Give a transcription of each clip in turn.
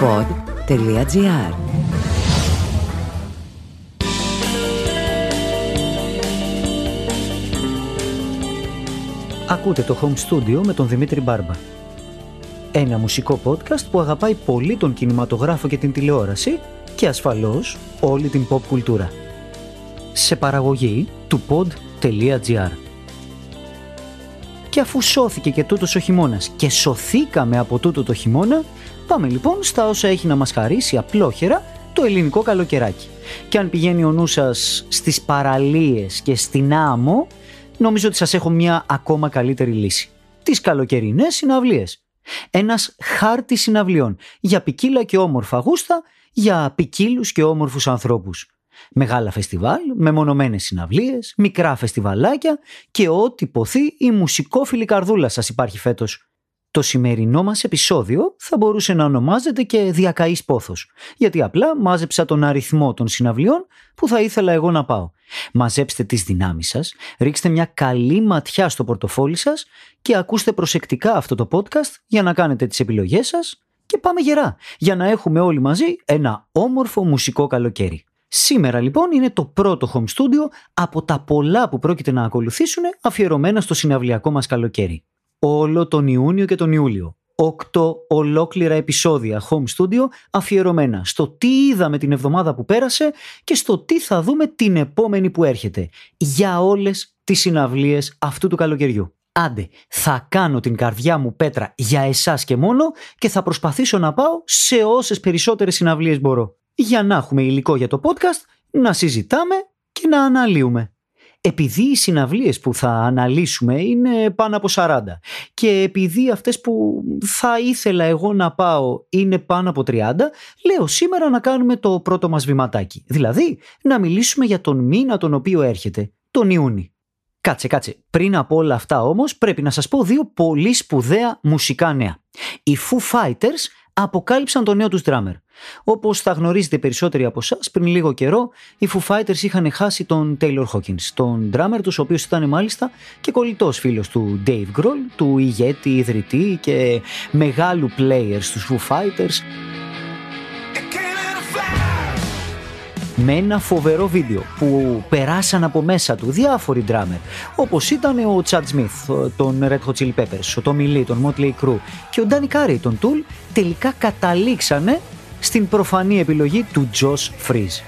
pod.gr Ακούτε το Home Studio με τον Δημήτρη Μπάρμπα. Ένα μουσικό podcast που αγαπάει πολύ τον κινηματογράφο και την τηλεόραση και ασφαλώς όλη την pop κουλτούρα. Σε παραγωγή του pod.gr Και αφού σώθηκε και τούτος ο χειμώνας και σωθήκαμε από τούτο το χειμώνα, πάμε λοιπόν στα όσα έχει να μας χαρίσει απλόχερα το ελληνικό καλοκαιράκι. Και αν πηγαίνει ο νους σας στις παραλίες και στην άμμο, νομίζω ότι σας έχω μια ακόμα καλύτερη λύση. Τις καλοκαιρινές συναυλίες. Ένας χάρτης συναυλιών για ποικίλα και όμορφα γούστα, για ποικίλους και όμορφους ανθρώπους. Μεγάλα φεστιβάλ, μεμονωμένες συναυλίες, μικρά φεστιβαλάκια και ό,τι ποθεί η μουσικόφιλη καρδούλα σας υπάρχει φέτος. Το σημερινό μας επεισόδιο θα μπορούσε να ονομάζεται και διακαής πόθος, γιατί απλά μάζεψα τον αριθμό των συναυλιών που θα ήθελα εγώ να πάω. Μαζέψτε τις δυνάμεις σας, ρίξτε μια καλή ματιά στο πορτοφόλι σας και ακούστε προσεκτικά αυτό το podcast για να κάνετε τις επιλογές σας και πάμε γερά, για να έχουμε όλοι μαζί ένα όμορφο μουσικό καλοκαίρι. Σήμερα λοιπόν είναι το πρώτο home studio από τα πολλά που πρόκειται να ακολουθήσουν αφιερωμένα στο συναυλιακό μας καλοκαίρι όλο τον Ιούνιο και τον Ιούλιο. Οκτώ ολόκληρα επεισόδια home studio αφιερωμένα στο τι είδαμε την εβδομάδα που πέρασε και στο τι θα δούμε την επόμενη που έρχεται για όλες τις συναυλίες αυτού του καλοκαιριού. Άντε, θα κάνω την καρδιά μου πέτρα για εσάς και μόνο και θα προσπαθήσω να πάω σε όσες περισσότερες συναυλίες μπορώ. Για να έχουμε υλικό για το podcast, να συζητάμε και να αναλύουμε επειδή οι συναυλίες που θα αναλύσουμε είναι πάνω από 40 και επειδή αυτές που θα ήθελα εγώ να πάω είναι πάνω από 30, λέω σήμερα να κάνουμε το πρώτο μας βηματάκι. Δηλαδή, να μιλήσουμε για τον μήνα τον οποίο έρχεται, τον Ιούνι. Κάτσε, κάτσε. Πριν από όλα αυτά όμως πρέπει να σας πω δύο πολύ σπουδαία μουσικά νέα. Οι Foo Fighters αποκάλυψαν το νέο τους drummer. Όπως θα γνωρίζετε περισσότεροι από εσάς, πριν λίγο καιρό οι Foo Fighters είχαν χάσει τον Taylor Hawkins, τον drummer τους, ο οποίος ήταν μάλιστα και κολλητός φίλος του Dave Grohl, του ηγέτη, ιδρυτή και μεγάλου player στους Foo Fighters. Με ένα φοβερό βίντεο που περάσαν από μέσα του διάφοροι drummer όπως ήταν ο Chad Smith, τον Red Hot Chili Peppers, ο Tommy Lee, τον Motley Crue και ο Danny Carey, τον Tool τελικά καταλήξανε στην προφανή επιλογή του Josh Freeze.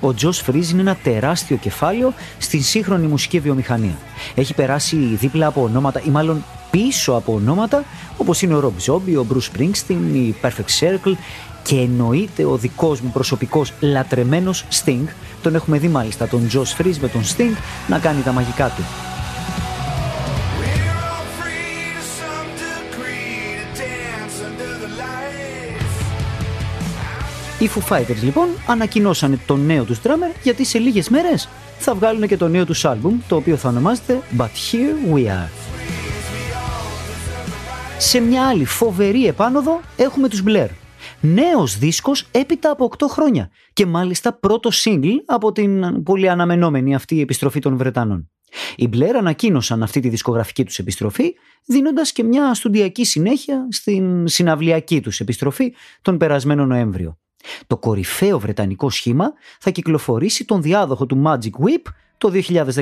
Ο Josh Freeze είναι ένα τεράστιο κεφάλαιο στην σύγχρονη μουσική βιομηχανία. Έχει περάσει δίπλα από ονόματα ή μάλλον πίσω από ονόματα όπως είναι ο Rob Zombie, ο Bruce Springsteen, η Perfect Circle και εννοείται ο δικός μου προσωπικός λατρεμένος Sting. Τον έχουμε δει μάλιστα τον Josh Freeze με τον Sting να κάνει τα μαγικά του. Οι Foo Fighters λοιπόν ανακοινώσανε το νέο τους drummer γιατί σε λίγες μέρες θα βγάλουν και το νέο τους άλμπουμ το οποίο θα ονομάζεται But Here We Are. Σε μια άλλη φοβερή επάνωδο έχουμε τους Blair. Νέος δίσκος έπειτα από 8 χρόνια και μάλιστα πρώτο single από την πολύ αναμενόμενη αυτή επιστροφή των Βρετανών. Οι Blair ανακοίνωσαν αυτή τη δισκογραφική τους επιστροφή δίνοντας και μια στουντιακή συνέχεια στην συναυλιακή τους επιστροφή τον περασμένο Νοέμβριο. Το κορυφαίο βρετανικό σχήμα θα κυκλοφορήσει τον διάδοχο του Magic Whip το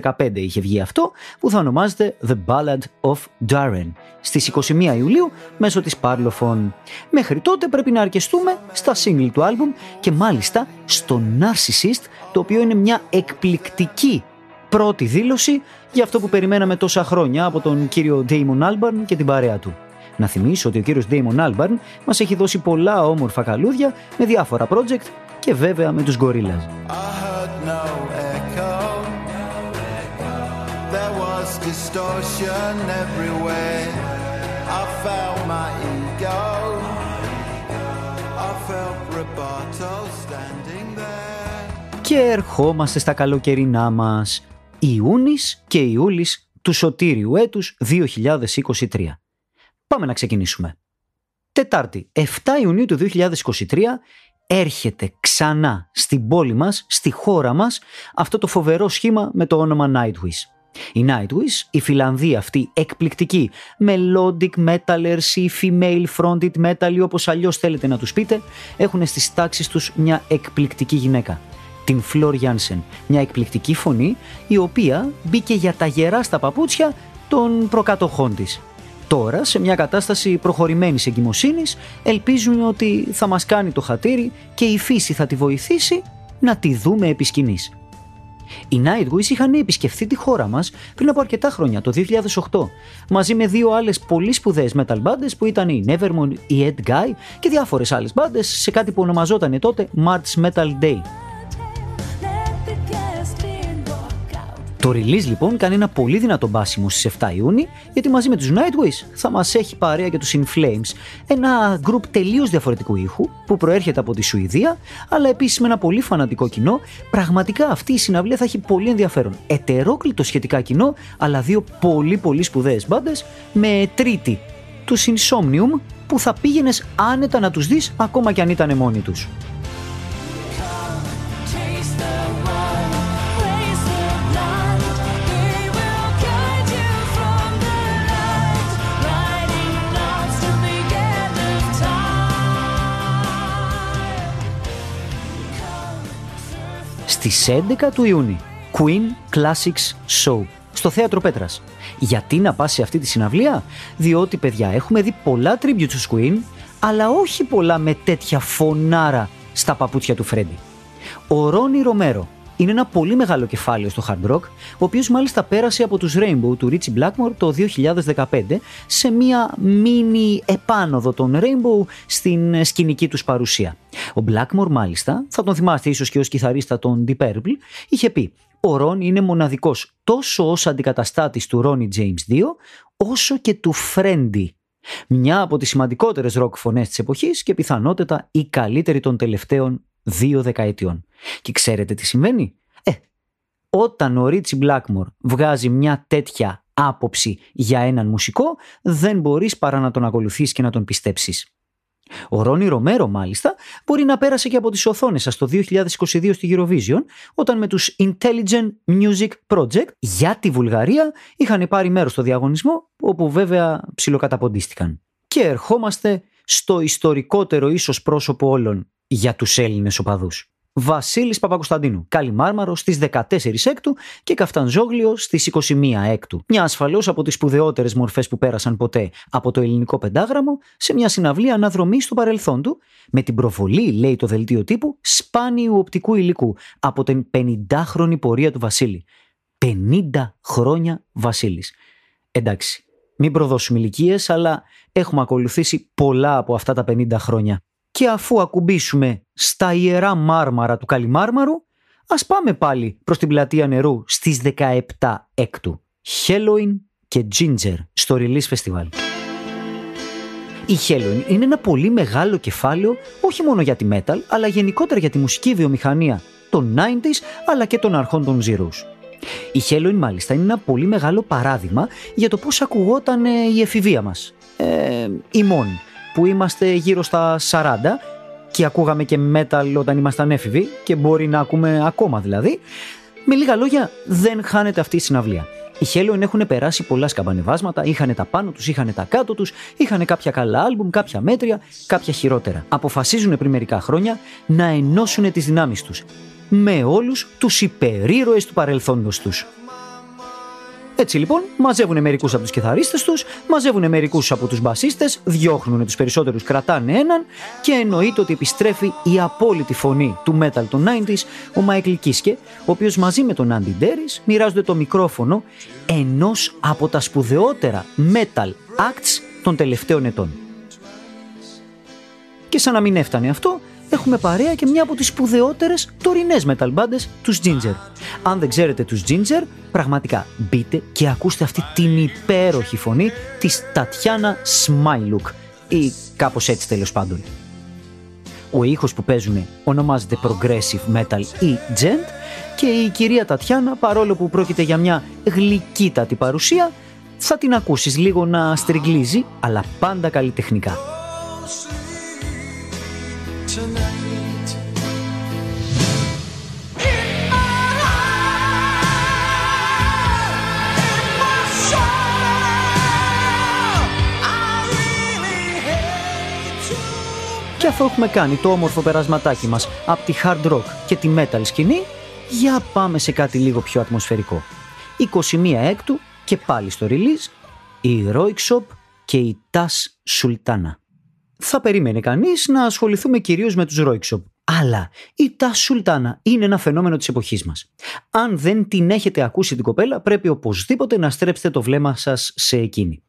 2015 είχε βγει αυτό που θα ονομάζεται The Ballad of Darren στις 21 Ιουλίου μέσω της Parlophone. Μέχρι τότε πρέπει να αρκεστούμε στα single του άλμπουμ και μάλιστα στο Narcissist το οποίο είναι μια εκπληκτική πρώτη δήλωση για αυτό που περιμέναμε τόσα χρόνια από τον κύριο Damon Albarn και την παρέα του. Να θυμίσω ότι ο κύριος Damon Albarn μας έχει δώσει πολλά όμορφα καλούδια με διάφορα project και βέβαια με τους Gorillaz. Και ερχόμαστε στα καλοκαιρινά μας. Ιούνις και Ιούλης του Σωτήριου έτους 2023. Πάμε να ξεκινήσουμε. Τετάρτη, 7 Ιουνίου του 2023, έρχεται ξανά στην πόλη μας, στη χώρα μας, αυτό το φοβερό σχήμα με το όνομα Nightwish. Η Nightwish, η Φιλανδία αυτή εκπληκτική, melodic metalers ή female fronted metal ή όπως αλλιώς θέλετε να τους πείτε, έχουν στις τάξεις τους μια εκπληκτική γυναίκα. Την Φλόρ Γιάνσεν, μια εκπληκτική φωνή η οποία μπήκε για τα γερά στα παπούτσια των προκατοχών της. Τώρα, σε μια κατάσταση προχωρημένης εγκυμοσύνης, ελπίζουν ότι θα μας κάνει το χατήρι και η φύση θα τη βοηθήσει να τη δούμε επί σκηνής. Οι Nightwish είχαν επισκεφθεί τη χώρα μας πριν από αρκετά χρόνια, το 2008, μαζί με δύο άλλες πολύ σπουδαίες metal bands που ήταν η Nevermore, η Ed Guy και διάφορες άλλες bands σε κάτι που ονομαζόταν τότε March Metal Day. Το release λοιπόν κάνει ένα πολύ δυνατό μπάσιμο στις 7 Ιούνιου γιατί μαζί με τους Nightwish θα μας έχει παρέα και τους In Flames. Ένα group τελείως διαφορετικού ήχου που προέρχεται από τη Σουηδία αλλά επίσης με ένα πολύ φανατικό κοινό. Πραγματικά αυτή η συναυλία θα έχει πολύ ενδιαφέρον. Ετερόκλητο σχετικά κοινό αλλά δύο πολύ πολύ σπουδαίες μπάντες με τρίτη τους Insomnium που θα πήγαινες άνετα να τους δεις ακόμα κι αν ήταν μόνοι τους. Στις 11 του Ιούνιου. Queen Classics Show στο Θέατρο Πέτρας. Γιατί να πας σε αυτή τη συναυλία; Διότι παιδιά έχουμε δει πολλά tribute στους Queen αλλά όχι πολλά με τέτοια φωνάρα στα παπούτσια του Φρέντι. Ο Ρόνι Ρομέρο είναι ένα πολύ μεγάλο κεφάλαιο στο hard rock, ο οποίος μάλιστα πέρασε από τους Rainbow του Richie Blackmore το 2015 σε μια μίνι επάνωδο των Rainbow στην σκηνική τους παρουσία. Ο Blackmore μάλιστα, θα τον θυμάστε ίσως και ως κιθαρίστα των Deep Purple, είχε πει «Ο Ρον είναι μοναδικός τόσο ως αντικαταστάτης του Ronnie James 2, όσο και του Friendly μια από τις σημαντικότερες ροκ φωνές της εποχής και πιθανότατα η καλύτερη των τελευταίων δύο δεκαετιών. Και ξέρετε τι συμβαίνει; Ε, όταν ο Ρίτσι Μπλάκμορ βγάζει μια τέτοια άποψη για έναν μουσικό, δεν μπορείς παρά να τον ακολουθείς και να τον πιστέψεις. Ο Ρόνι Ρομέρο μάλιστα μπορεί να πέρασε και από τις οθόνες σας το 2022 στη Eurovision όταν με τους Intelligent Music Project για τη Βουλγαρία είχαν πάρει μέρος στο διαγωνισμό όπου βέβαια ψιλοκαταποντίστηκαν. Και ερχόμαστε στο ιστορικότερο ίσως πρόσωπο όλων για τους Έλληνες οπαδούς. Βασίλης Παπακοσταντίνου, Καλιμάρμαρο στις 14 έκτου και Καφτανζόγλιο στις 21 έκτου. Μια ασφαλώς από τις σπουδαιότερες μορφές που πέρασαν ποτέ από το ελληνικό πεντάγραμμο σε μια συναυλία αναδρομή στο παρελθόν του με την προβολή, λέει το δελτίο τύπου, σπάνιου οπτικού υλικού από την 50χρονη πορεία του Βασίλη. 50 χρόνια Βασίλης. Εντάξει, μην προδώσουμε ηλικίες, αλλά έχουμε ακολουθήσει πολλά από αυτά τα 50 χρόνια και αφού ακουμπήσουμε στα ιερά μάρμαρα του Καλιμάρμαρου, ας πάμε πάλι προς την πλατεία νερού στις 17 έκτου. Halloween και Ginger στο Release Festival. Η Halloween είναι ένα πολύ μεγάλο κεφάλαιο όχι μόνο για τη metal, αλλά γενικότερα για τη μουσική βιομηχανία των 90s αλλά και των αρχών των Zeros. Η Halloween μάλιστα είναι ένα πολύ μεγάλο παράδειγμα για το πώς ακουγόταν η εφηβεία μας. Ε, ημών που είμαστε γύρω στα 40 και ακούγαμε και metal όταν ήμασταν έφηβοι και μπορεί να ακούμε ακόμα δηλαδή. Με λίγα λόγια, δεν χάνεται αυτή η συναυλία. Οι Helion έχουν περάσει πολλά σκαμπανεβάσματα, είχαν τα πάνω τους, είχαν τα κάτω τους, είχαν κάποια καλά άλμπουμ, κάποια μέτρια, κάποια χειρότερα. Αποφασίζουν πριν μερικά χρόνια να ενώσουν τις δυνάμεις τους με όλους τους υπερήρωες του παρελθόντος τους. Έτσι λοιπόν, μαζεύουν μερικούς από τους κιθαρίστες τους, μαζεύουν μερικούς από τους μπασίστες, διώχνουν τους περισσότερους, κρατάνε έναν και εννοείται ότι επιστρέφει η απόλυτη φωνή του metal των 90s, ο Μάικλ Κίσκε, ο οποίος μαζί με τον Άντι Ντέρις μοιράζονται το μικρόφωνο ενός από τα σπουδαιότερα metal acts των τελευταίων ετών. Και σαν να μην έφτανε αυτό, έχουμε παρέα και μια από τις σπουδαιότερες τωρινές metal bands, τους Ginger. Αν δεν ξέρετε τους Ginger, πραγματικά μπείτε και ακούστε αυτή την υπέροχη φωνή της Τατιάνα Σμάιλουκ ή κάπως έτσι τέλος πάντων. Ο ήχος που παίζουν ονομάζεται Progressive Metal ή Gent και η κυρία Τατιάνα παρόλο που πρόκειται για μια γλυκύτατη παρουσία θα την ακούσεις λίγο να στριγκλίζει αλλά πάντα καλλιτεχνικά. Και αφού έχουμε κάνει το όμορφο περασματάκι μας από τη hard rock και τη metal σκηνή, για πάμε σε κάτι λίγο πιο ατμοσφαιρικό. 21 έκτου και πάλι στο release, η Heroic Shop και η Tas Sultana. Θα περίμενε κανείς να ασχοληθούμε κυρίως με τους Heroic Shop. Αλλά η Tas Sultana είναι ένα φαινόμενο της εποχής μας. Αν δεν την έχετε ακούσει την κοπέλα, πρέπει οπωσδήποτε να στρέψετε το βλέμμα σας σε εκείνη.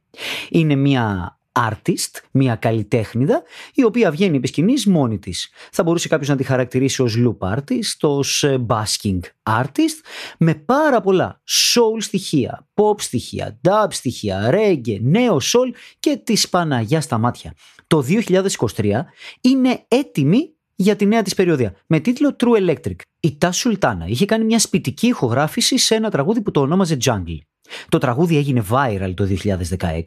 Είναι μια artist, μια καλλιτέχνηδα, η οποία βγαίνει επί σκηνής μόνη της. Θα μπορούσε κάποιος να τη χαρακτηρίσει ως loop artist, ως ε, basking artist, με πάρα πολλά soul στοιχεία, pop στοιχεία, dub στοιχεία, reggae, νέο soul και τη Παναγιά στα μάτια. Το 2023 είναι έτοιμη για τη νέα της περιοδία με τίτλο True Electric. Η Τα Σουλτάνα είχε κάνει μια σπιτική ηχογράφηση σε ένα τραγούδι που το ονόμαζε Jungle. Το τραγούδι έγινε viral το 2016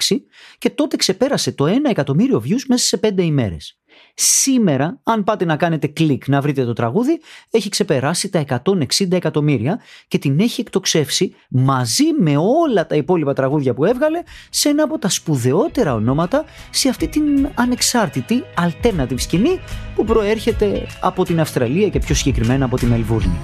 και τότε ξεπέρασε το 1 εκατομμύριο views μέσα σε 5 ημέρες. Σήμερα, αν πάτε να κάνετε κλικ να βρείτε το τραγούδι, έχει ξεπεράσει τα 160 εκατομμύρια και την έχει εκτοξεύσει μαζί με όλα τα υπόλοιπα τραγούδια που έβγαλε σε ένα από τα σπουδαιότερα ονόματα σε αυτή την ανεξάρτητη alternative σκηνή που προέρχεται από την Αυστραλία και πιο συγκεκριμένα από τη Μελβούρνη.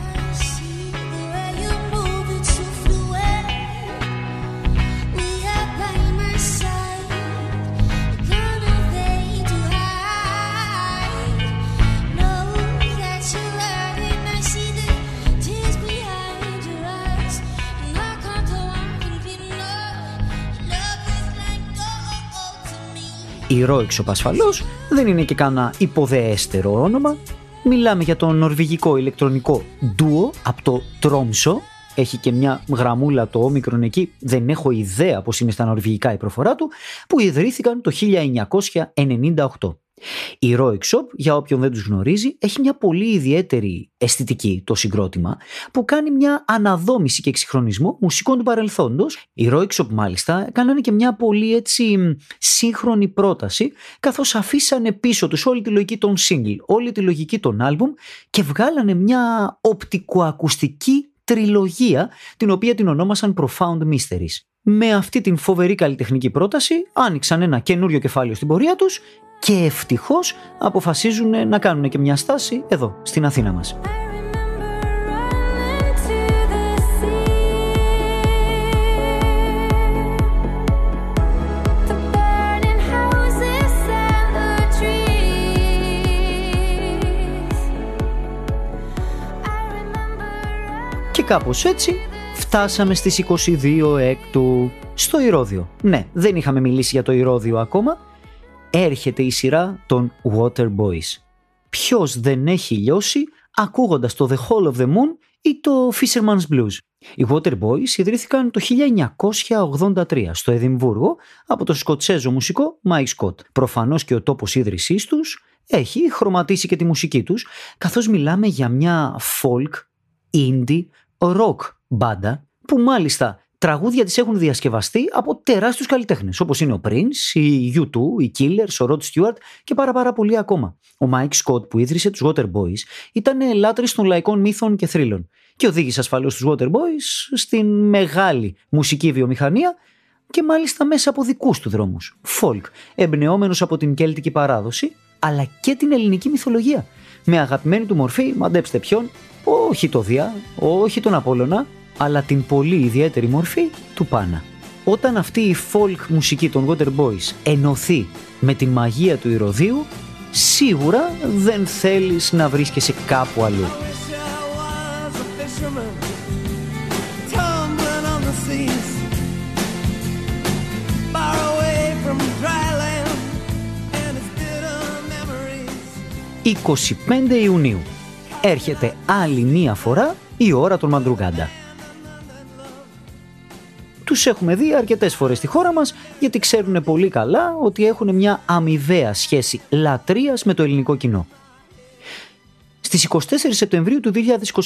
Η Ρόιξοπ ασφαλώς δεν είναι και κανένα υποδεέστερο όνομα. Μιλάμε για το νορβηγικό ηλεκτρονικό ντουο από το Τρόμσο. Έχει και μια γραμμούλα το όμικρον εκεί, δεν έχω ιδέα πώς είναι στα νορβηγικά η προφορά του, που ιδρύθηκαν το 1998. Η Roix Shop, για όποιον δεν τους γνωρίζει, έχει μια πολύ ιδιαίτερη αισθητική το συγκρότημα που κάνει μια αναδόμηση και εξυγχρονισμό μουσικών του παρελθόντος. Η Roix Shop μάλιστα κάνανε και μια πολύ έτσι σύγχρονη πρόταση καθώς αφήσανε πίσω τους όλη τη λογική των single, όλη τη λογική των άλμπουμ και βγάλανε μια οπτικοακουστική τριλογία την οποία την ονόμασαν Profound Mysteries. Με αυτή την φοβερή καλλιτεχνική πρόταση άνοιξαν ένα καινούριο κεφάλαιο στην πορεία τους και ευτυχώς αποφασίζουν να κάνουν και μια στάση εδώ, στην Αθήνα μας. Και κάπως έτσι φτάσαμε στις 22 έκτου στο Ηρώδιο. Ναι, δεν είχαμε μιλήσει για το Ηρώδιο ακόμα, έρχεται η σειρά των Water Boys. Ποιος δεν έχει λιώσει ακούγοντας το The Hall of the Moon ή το Fisherman's Blues. Οι Water Boys ιδρύθηκαν το 1983 στο Εδιμβούργο από το σκοτσέζο μουσικό Mike Scott. Προφανώς και ο τόπος ίδρυσής τους έχει χρωματίσει και τη μουσική τους, καθώς μιλάμε για μια folk, indie, rock μπάντα που μάλιστα τραγούδια της έχουν διασκευαστεί από τεράστιους καλλιτέχνες όπως είναι ο Prince, η U2, οι Killers, ο Rod Stewart και πάρα πάρα πολλοί ακόμα. Ο Mike Scott που ίδρυσε τους Water Boys ήταν λάτρης των λαϊκών μύθων και θρύλων και οδήγησε ασφαλώς τους Water Boys στην μεγάλη μουσική βιομηχανία και μάλιστα μέσα από δικούς του δρόμους. Folk, εμπνεόμενος από την κέλτικη παράδοση αλλά και την ελληνική μυθολογία. Με αγαπημένη του μορφή, μαντέψτε ποιον, όχι το Δία, όχι τον Απόλλωνα, αλλά την πολύ ιδιαίτερη μορφή του Πάνα. Όταν αυτή η folk μουσική των Water Boys ενωθεί με τη μαγεία του Ηρωδίου, σίγουρα δεν θέλεις να βρίσκεσαι κάπου αλλού. «25 Ιουνίου. Έρχεται άλλη μία φορά η ώρα των Μαντρουγκάντα. Τους έχουμε δει αρκετές φορές στη χώρα μας γιατί ξέρουν πολύ καλά ότι έχουν μια αμοιβαία σχέση λατρείας με το ελληνικό κοινό. Στις 24 Σεπτεμβρίου του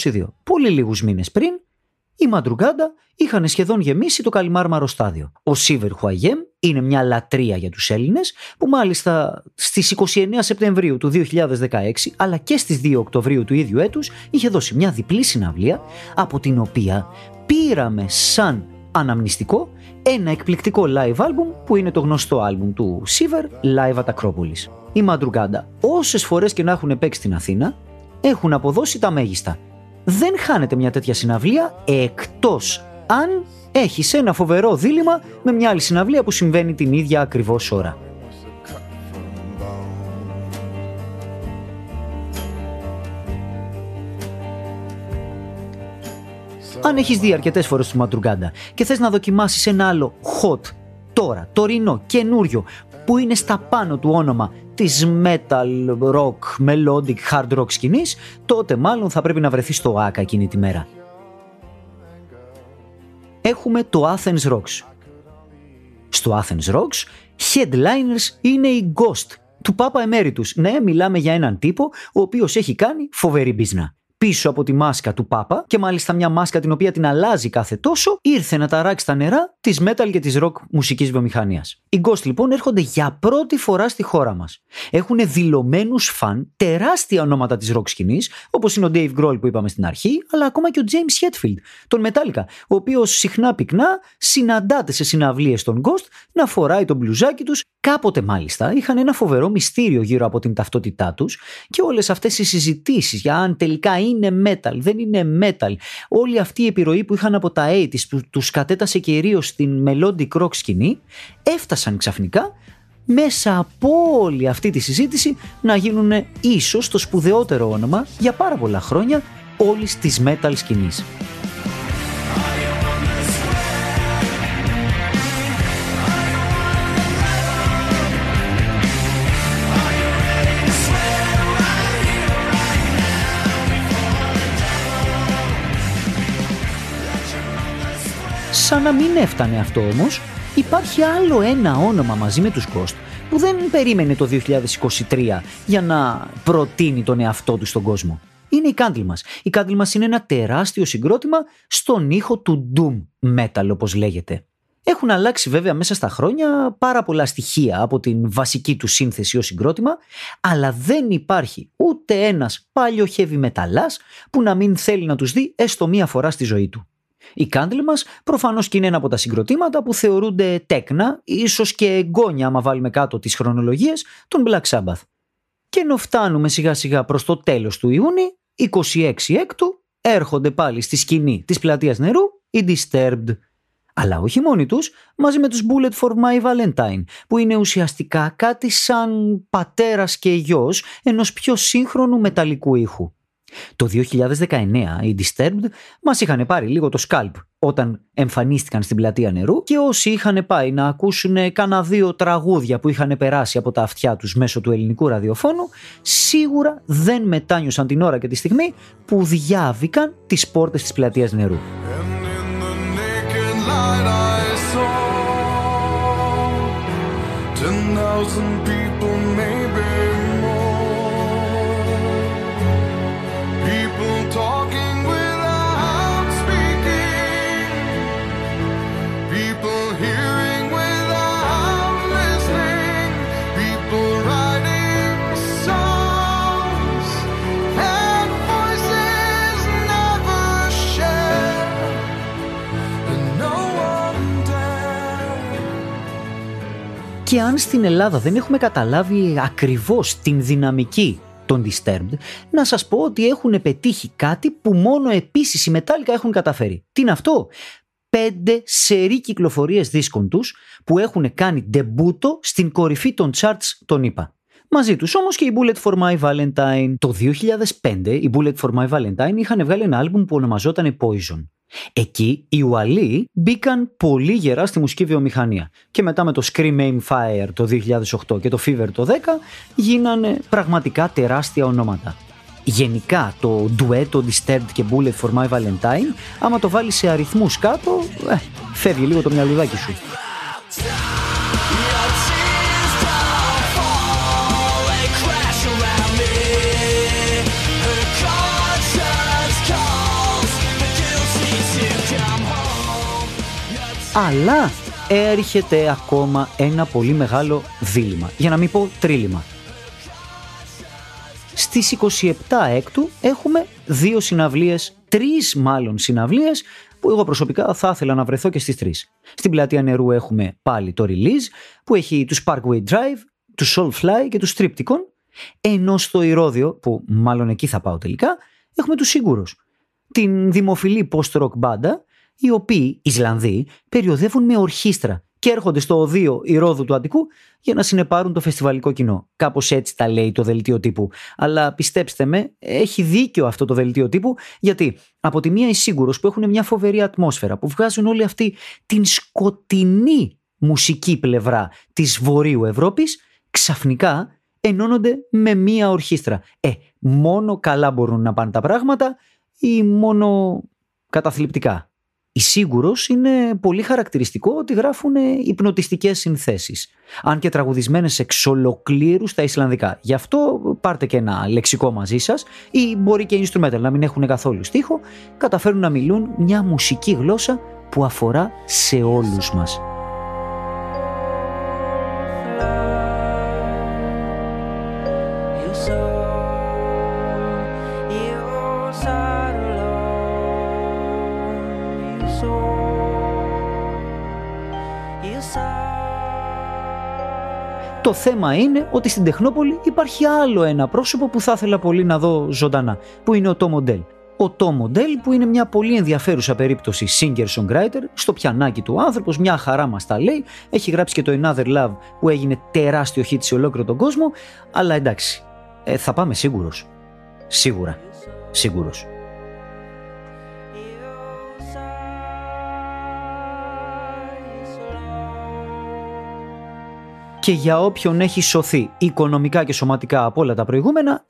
2022, πολύ λίγους μήνες πριν, οι Μαντρουγκάντα είχαν σχεδόν γεμίσει το Καλιμάρμαρο στάδιο. Ο Σίβερ Χουαγέμ είναι μια λατρεία για τους Έλληνες που μάλιστα στις 29 Σεπτεμβρίου του 2016 αλλά και στις 2 Οκτωβρίου του ίδιου έτους είχε δώσει μια διπλή συναυλία από την οποία πήραμε σαν αναμνηστικό ένα εκπληκτικό live album που είναι το γνωστό album του Siver Live at Acropolis. Η Μαντρουγκάντα, όσες φορές και να έχουν παίξει στην Αθήνα, έχουν αποδώσει τα μέγιστα. Δεν χάνεται μια τέτοια συναυλία εκτός αν έχεις ένα φοβερό δίλημα με μια άλλη συναυλία που συμβαίνει την ίδια ακριβώς ώρα. Αν έχεις δει αρκετές φορές του Μαντρουγκάντα και θες να δοκιμάσεις ένα άλλο hot, τώρα, τωρινό, καινούριο, που είναι στα πάνω του όνομα της metal rock, melodic hard rock σκηνής, τότε μάλλον θα πρέπει να βρεθείς στο ΆΚΑ εκείνη τη μέρα. Έχουμε το Athens Rocks. Στο Athens Rocks, headliners είναι οι Ghost του Πάπα Emeritus. Ναι, μιλάμε για έναν τύπο ο οποίος έχει κάνει φοβερή μπίζνα πίσω από τη μάσκα του Πάπα και μάλιστα μια μάσκα την οποία την αλλάζει κάθε τόσο, ήρθε να ταράξει τα νερά της metal και της rock μουσικής βιομηχανίας. Οι Ghost λοιπόν έρχονται για πρώτη φορά στη χώρα μας. Έχουν δηλωμένους φαν τεράστια ονόματα της rock σκηνής, όπως είναι ο Dave Grohl που είπαμε στην αρχή, αλλά ακόμα και ο James Hetfield, τον Metallica, ο οποίος συχνά πυκνά συναντάται σε συναυλίες των Ghost να φοράει τον μπλουζάκι τους. Κάποτε μάλιστα είχαν ένα φοβερό μυστήριο γύρω από την ταυτότητά τους και όλες αυτές οι συζητήσεις για αν τελικά είναι metal, δεν είναι metal. Όλη αυτή η επιρροή που είχαν από τα 80's που τους κατέτασε κυρίως στην melodic rock σκηνή έφτασαν ξαφνικά μέσα από όλη αυτή τη συζήτηση να γίνουν ίσως το σπουδαιότερο όνομα για πάρα πολλά χρόνια όλης της metal σκηνής. Να μην έφτανε αυτό όμως, υπάρχει άλλο ένα όνομα μαζί με τους Ghost που δεν περίμενε το 2023 για να προτείνει τον εαυτό του στον κόσμο. Είναι η Candlemas. Η Candlemas είναι ένα τεράστιο συγκρότημα στον ήχο του Doom Metal όπως λέγεται. Έχουν αλλάξει βέβαια μέσα στα χρόνια πάρα πολλά στοιχεία από την βασική του σύνθεση ως συγκρότημα, αλλά δεν υπάρχει ούτε ένας πάλιο heavy μεταλλάς που να μην θέλει να τους δει έστω μία φορά στη ζωή του. Η κάντλη μας προφανώς και είναι ένα από τα συγκροτήματα που θεωρούνται τέκνα, ίσως και εγγόνια άμα βάλουμε κάτω τις χρονολογίες, των Black Sabbath. Και ενώ φτάνουμε σιγά σιγά προς το τέλος του Ιούνιου, 26 έκτου, έρχονται πάλι στη σκηνή της πλατείας νερού οι Disturbed. Αλλά όχι μόνοι τους, μαζί με τους Bullet for My Valentine, που είναι ουσιαστικά κάτι σαν πατέρας και γιος ενός πιο σύγχρονου μεταλλικού ήχου. Το 2019 οι Disturbed μας είχαν πάρει λίγο το scalp όταν εμφανίστηκαν στην πλατεία νερού και όσοι είχαν πάει να ακούσουν κανένα δύο τραγούδια που είχαν περάσει από τα αυτιά τους μέσω του ελληνικού ραδιοφώνου σίγουρα δεν μετάνιωσαν την ώρα και τη στιγμή που διάβηκαν τις πόρτες της πλατείας νερού. Και αν στην Ελλάδα δεν έχουμε καταλάβει ακριβώς την δυναμική των Disturbed, να σας πω ότι έχουν πετύχει κάτι που μόνο επίσης οι Metallica έχουν καταφέρει. Τι είναι αυτό; Πέντε σερή κυκλοφορίες δίσκων τους που έχουν κάνει ντεμπούτο στην κορυφή των charts των ΗΠΑ. Μαζί τους όμως και η Bullet for My Valentine. Το 2005 η Bullet for My Valentine είχαν βγάλει ένα άλμπουμ που ονομαζόταν Poison. Εκεί οι Ουαλοί μπήκαν πολύ γερά στη μουσική βιομηχανία και μετά με το Scream Aim Fire το 2008 και το Fever το 10 γίνανε πραγματικά τεράστια ονόματα. Γενικά το ντουέτο Disturbed και Bullet for My Valentine άμα το βάλεις σε αριθμούς κάτω ε, φεύγει λίγο το μυαλουδάκι σου. Αλλά έρχεται ακόμα ένα πολύ μεγάλο δίλημα, για να μην πω τρίλημα. Στις 27 έκτου έχουμε δύο συναυλίες, τρεις μάλλον συναυλίες, που εγώ προσωπικά θα ήθελα να βρεθώ και στις τρεις. Στην πλατεία νερού έχουμε πάλι το Release που έχει τους Parkway Drive, τους Soulfly και τους Tripticon ενώ στο Ηρώδιο, που μάλλον εκεί θα πάω τελικά, έχουμε τους Σίγουρους. Την δημοφιλή post-rock μπάντα, οι οποίοι, Ισλανδοί, περιοδεύουν με ορχήστρα και έρχονται στο οδείο Ηρώδου του Αττικού για να συνεπάρουν το φεστιβαλικό κοινό. Κάπως έτσι τα λέει το δελτίο τύπου. Αλλά πιστέψτε με, έχει δίκιο αυτό το δελτίο τύπου, γιατί από τη μία οι σίγουρος που έχουν μια φοβερή ατμόσφαιρα, που βγάζουν όλη αυτή την σκοτεινή μουσική πλευρά της Βορείου Ευρώπης, ξαφνικά ενώνονται με μία ορχήστρα. Ε, μόνο καλά μπορούν να πάνε τα πράγματα ή μόνο καταθλιπτικά. Η σίγουρος είναι πολύ χαρακτηριστικό ότι γράφουν υπνοτιστικές συνθέσεις. Αν και τραγουδισμένες εξ ολοκλήρους στα Ισλανδικά. Γι' αυτό πάρτε και ένα λεξικό μαζί σας ή μπορεί και instrumental να μην έχουν καθόλου στίχο. Καταφέρουν να μιλούν μια μουσική γλώσσα που αφορά σε όλους μας. Το θέμα είναι ότι στην Τεχνόπολη υπάρχει άλλο ένα πρόσωπο που θα ήθελα πολύ να δω ζωντανά, που είναι ο Tom Odell. Ο Tom Odell που είναι μια πολύ ενδιαφέρουσα περίπτωση singer-songwriter, στο πιανάκι του άνθρωπος, μια χαρά μας τα λέει, έχει γράψει και το Another Love που έγινε τεράστιο hit σε ολόκληρο τον κόσμο, αλλά εντάξει, ε, θα πάμε σίγουρος. Σίγουρα. Σίγουρος. Και για όποιον έχει σωθεί οικονομικά και σωματικά από όλα τα προηγούμενα,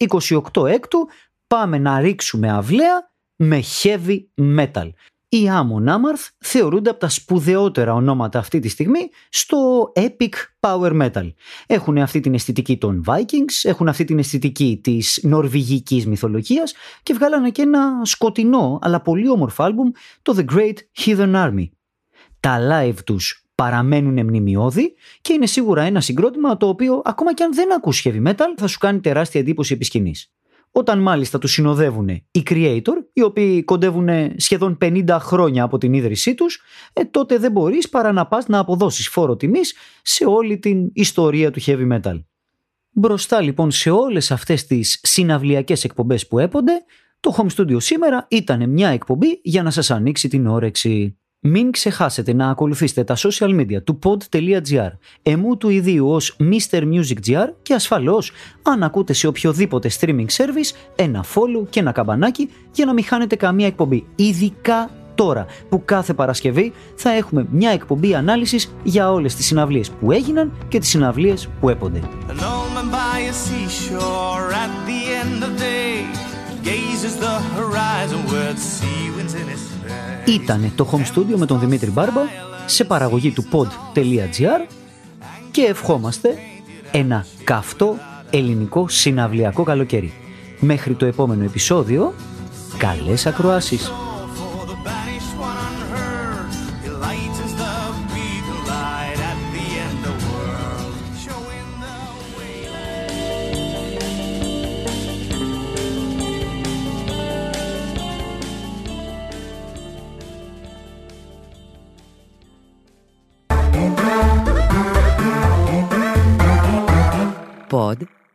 28 έκτου πάμε να ρίξουμε αυλαία με heavy metal. Οι Amon Amarth θεωρούνται από τα σπουδαιότερα ονόματα αυτή τη στιγμή στο epic power metal. Έχουν αυτή την αισθητική των Vikings, έχουν αυτή την αισθητική της νορβηγικής μυθολογίας και βγάλανε και ένα σκοτεινό αλλά πολύ όμορφο άλμπουμ, το The Great Heathen Army. Τα live τους παραμένουν μνημειώδη και είναι σίγουρα ένα συγκρότημα το οποίο ακόμα και αν δεν ακούς heavy metal θα σου κάνει τεράστια εντύπωση επί σκηνής. Όταν μάλιστα τους συνοδεύουν οι creator, οι οποίοι κοντεύουν σχεδόν 50 χρόνια από την ίδρυσή τους, ε, τότε δεν μπορείς παρά να πας να αποδώσεις φόρο τιμής σε όλη την ιστορία του heavy metal. Μπροστά λοιπόν σε όλες αυτές τις συναυλιακές εκπομπές που έπονται, το Home Studio σήμερα ήταν μια εκπομπή για να σας ανοίξει την όρεξη. Μην ξεχάσετε να ακολουθήσετε τα social media του pod.gr, εμού του ιδίου ως Mr. Music GR και ασφαλώς αν ακούτε σε οποιοδήποτε streaming service ένα follow και ένα καμπανάκι για να μην χάνετε καμία εκπομπή, ειδικά τώρα που κάθε Παρασκευή θα έχουμε μια εκπομπή ανάλυσης για όλες τις συναυλίες που έγιναν και τις συναυλίες που έπονται. Ήταν το Home Studio με τον Δημήτρη Μπάρμπα σε παραγωγή του pod.gr και ευχόμαστε ένα καυτό ελληνικό συναυλιακό καλοκαίρι. Μέχρι το επόμενο επεισόδιο, καλές ακροάσεις!